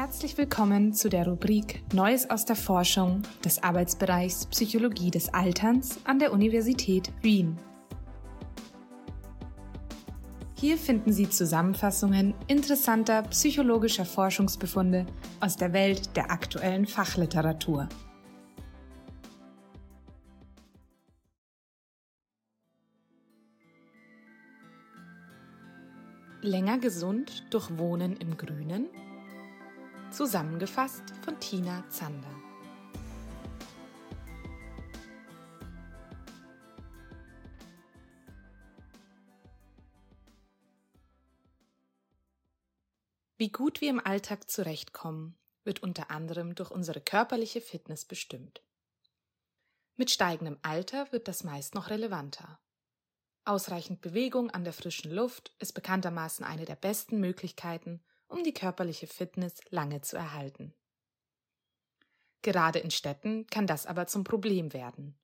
Herzlich willkommen zu der Rubrik Neues aus der Forschung des Arbeitsbereichs Psychologie des Alterns an der Universität Wien. Hier finden Sie Zusammenfassungen interessanter psychologischer Forschungsbefunde aus der Welt der aktuellen Fachliteratur. Länger gesund durch Wohnen im Grünen? Zusammengefasst von Tina Zander. Wie gut wir im Alltag zurechtkommen, wird unter anderem durch unsere körperliche Fitness bestimmt. Mit steigendem Alter wird das meist noch relevanter. Ausreichend Bewegung an der frischen Luft ist bekanntermaßen eine der besten Möglichkeiten, um die körperliche Fitness lange zu erhalten. Gerade in Städten kann das aber zum Problem werden.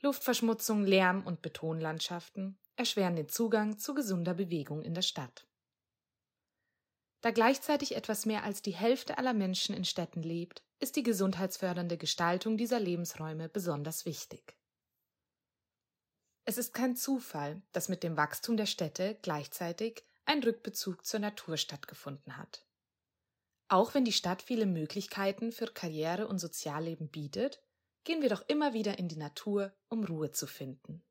Luftverschmutzung, Lärm und Betonlandschaften erschweren den Zugang zu gesunder Bewegung in der Stadt. Da gleichzeitig etwas mehr als die Hälfte aller Menschen in Städten lebt, ist die gesundheitsfördernde Gestaltung dieser Lebensräume besonders wichtig. Es ist kein Zufall, dass mit dem Wachstum der Städte gleichzeitig ein Rückbezug zur Natur stattgefunden hat. Auch wenn die Stadt viele Möglichkeiten für Karriere und Sozialleben bietet, gehen wir doch immer wieder in die Natur, um Ruhe zu finden.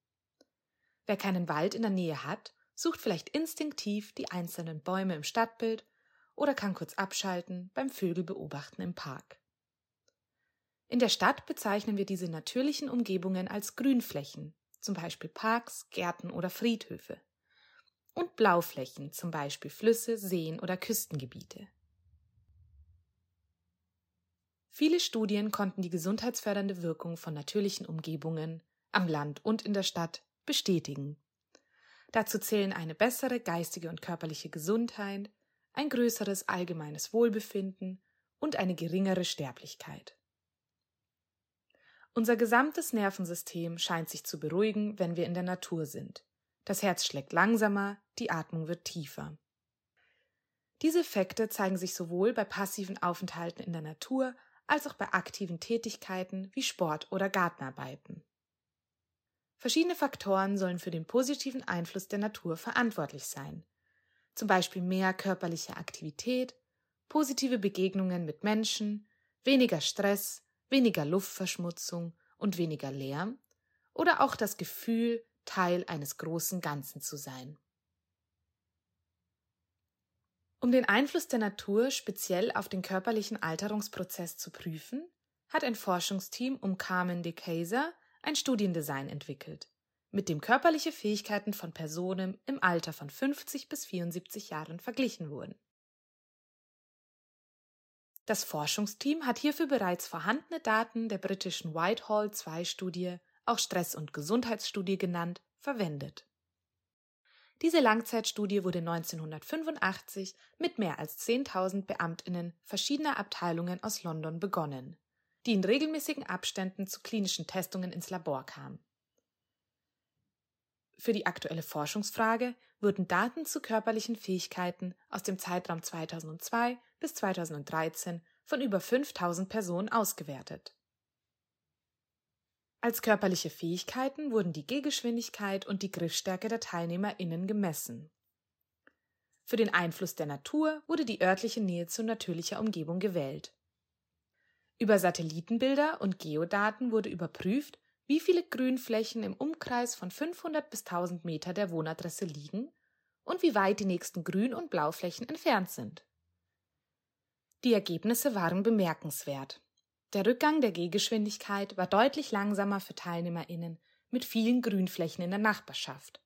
Wer keinen Wald in der Nähe hat, sucht vielleicht instinktiv die einzelnen Bäume im Stadtbild oder kann kurz abschalten beim Vögelbeobachten im Park. In der Stadt bezeichnen wir diese natürlichen Umgebungen als Grünflächen, zum Beispiel Parks, Gärten oder Friedhöfe und Blauflächen, zum Beispiel Flüsse, Seen oder Küstengebiete. Viele Studien konnten die gesundheitsfördernde Wirkung von natürlichen Umgebungen am Land und in der Stadt bestätigen. Dazu zählen eine bessere geistige und körperliche Gesundheit, ein größeres allgemeines Wohlbefinden und eine geringere Sterblichkeit. Unser gesamtes Nervensystem scheint sich zu beruhigen, wenn wir in der Natur sind. Das Herz schlägt langsamer, die Atmung wird tiefer. Diese Effekte zeigen sich sowohl bei passiven Aufenthalten in der Natur als auch bei aktiven Tätigkeiten wie Sport oder Gartenarbeiten. Verschiedene Faktoren sollen für den positiven Einfluss der Natur verantwortlich sein, zum Beispiel mehr körperliche Aktivität, positive Begegnungen mit Menschen, weniger Stress, weniger Luftverschmutzung und weniger Lärm oder auch das Gefühl, Teil eines großen Ganzen zu sein. Um den Einfluss der Natur speziell auf den körperlichen Alterungsprozess zu prüfen, hat ein Forschungsteam um Carmen de Kaiser ein Studiendesign entwickelt, mit dem körperliche Fähigkeiten von Personen im Alter von 50 bis 74 Jahren verglichen wurden. Das Forschungsteam hat hierfür bereits vorhandene Daten der britischen Whitehall-2-Studie auch Stress- und Gesundheitsstudie genannt, verwendet. Diese Langzeitstudie wurde 1985 mit mehr als 10.000 Beamtinnen verschiedener Abteilungen aus London begonnen, die in regelmäßigen Abständen zu klinischen Testungen ins Labor kamen. Für die aktuelle Forschungsfrage wurden Daten zu körperlichen Fähigkeiten aus dem Zeitraum 2002 bis 2013 von über 5000 Personen ausgewertet. Als körperliche Fähigkeiten wurden die Gehgeschwindigkeit und die Griffstärke der TeilnehmerInnen gemessen. Für den Einfluss der Natur wurde die örtliche Nähe zu natürlicher Umgebung gewählt. Über Satellitenbilder und Geodaten wurde überprüft, wie viele Grünflächen im Umkreis von 500 bis 1000 Meter der Wohnadresse liegen und wie weit die nächsten Grün- und Blauflächen entfernt sind. Die Ergebnisse waren bemerkenswert. Der Rückgang der Gehgeschwindigkeit war deutlich langsamer für TeilnehmerInnen mit vielen Grünflächen in der Nachbarschaft.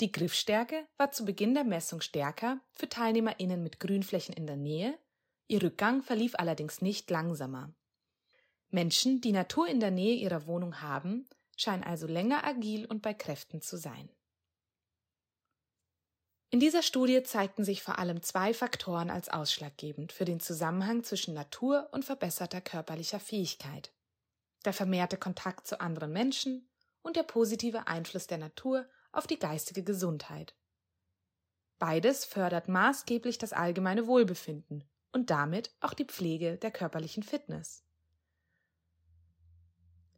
Die Griffstärke war zu Beginn der Messung stärker für TeilnehmerInnen mit Grünflächen in der Nähe, ihr Rückgang verlief allerdings nicht langsamer. Menschen, die Natur in der Nähe ihrer Wohnung haben, scheinen also länger agil und bei Kräften zu sein. In dieser Studie zeigten sich vor allem zwei Faktoren als ausschlaggebend für den Zusammenhang zwischen Natur und verbesserter körperlicher Fähigkeit. Der vermehrte Kontakt zu anderen Menschen und der positive Einfluss der Natur auf die geistige Gesundheit. Beides fördert maßgeblich das allgemeine Wohlbefinden und damit auch die Pflege der körperlichen Fitness.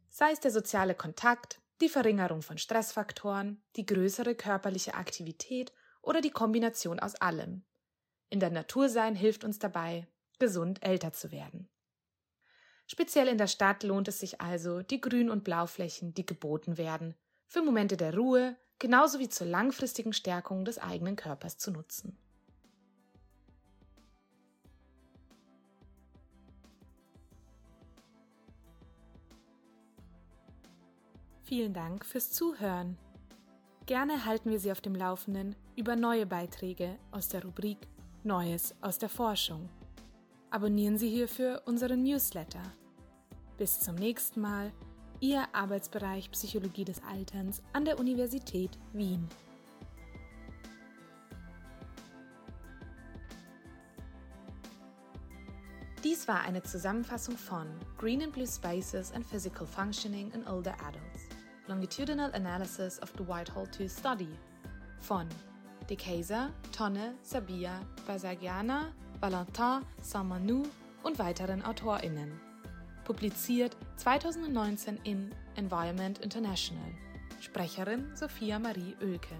Sei es der soziale Kontakt, die Verringerung von Stressfaktoren, die größere körperliche Aktivität oder die Kombination aus allem. In der Natur sein hilft uns dabei, gesund älter zu werden. Speziell in der Stadt lohnt es sich also, die Grün- und Blauflächen, die geboten werden, für Momente der Ruhe genauso wie zur langfristigen Stärkung des eigenen Körpers zu nutzen. Vielen Dank fürs Zuhören. Gerne halten wir Sie auf dem Laufenden über neue Beiträge aus der Rubrik Neues aus der Forschung. Abonnieren Sie hierfür unseren Newsletter. Bis zum nächsten Mal, Ihr Arbeitsbereich Psychologie des Alterns an der Universität Wien. Dies war eine Zusammenfassung von Green and Blue Spaces and Physical Functioning in Older Adults. Longitudinal Analysis of the Whitehall 2 Study von De Keyser, Tonne, Sabia, Basagiana, Valentin, Saint-Manu und weiteren AutorInnen. Publiziert 2019 in Environment International. Sprecherin Sophia Marie Oelke.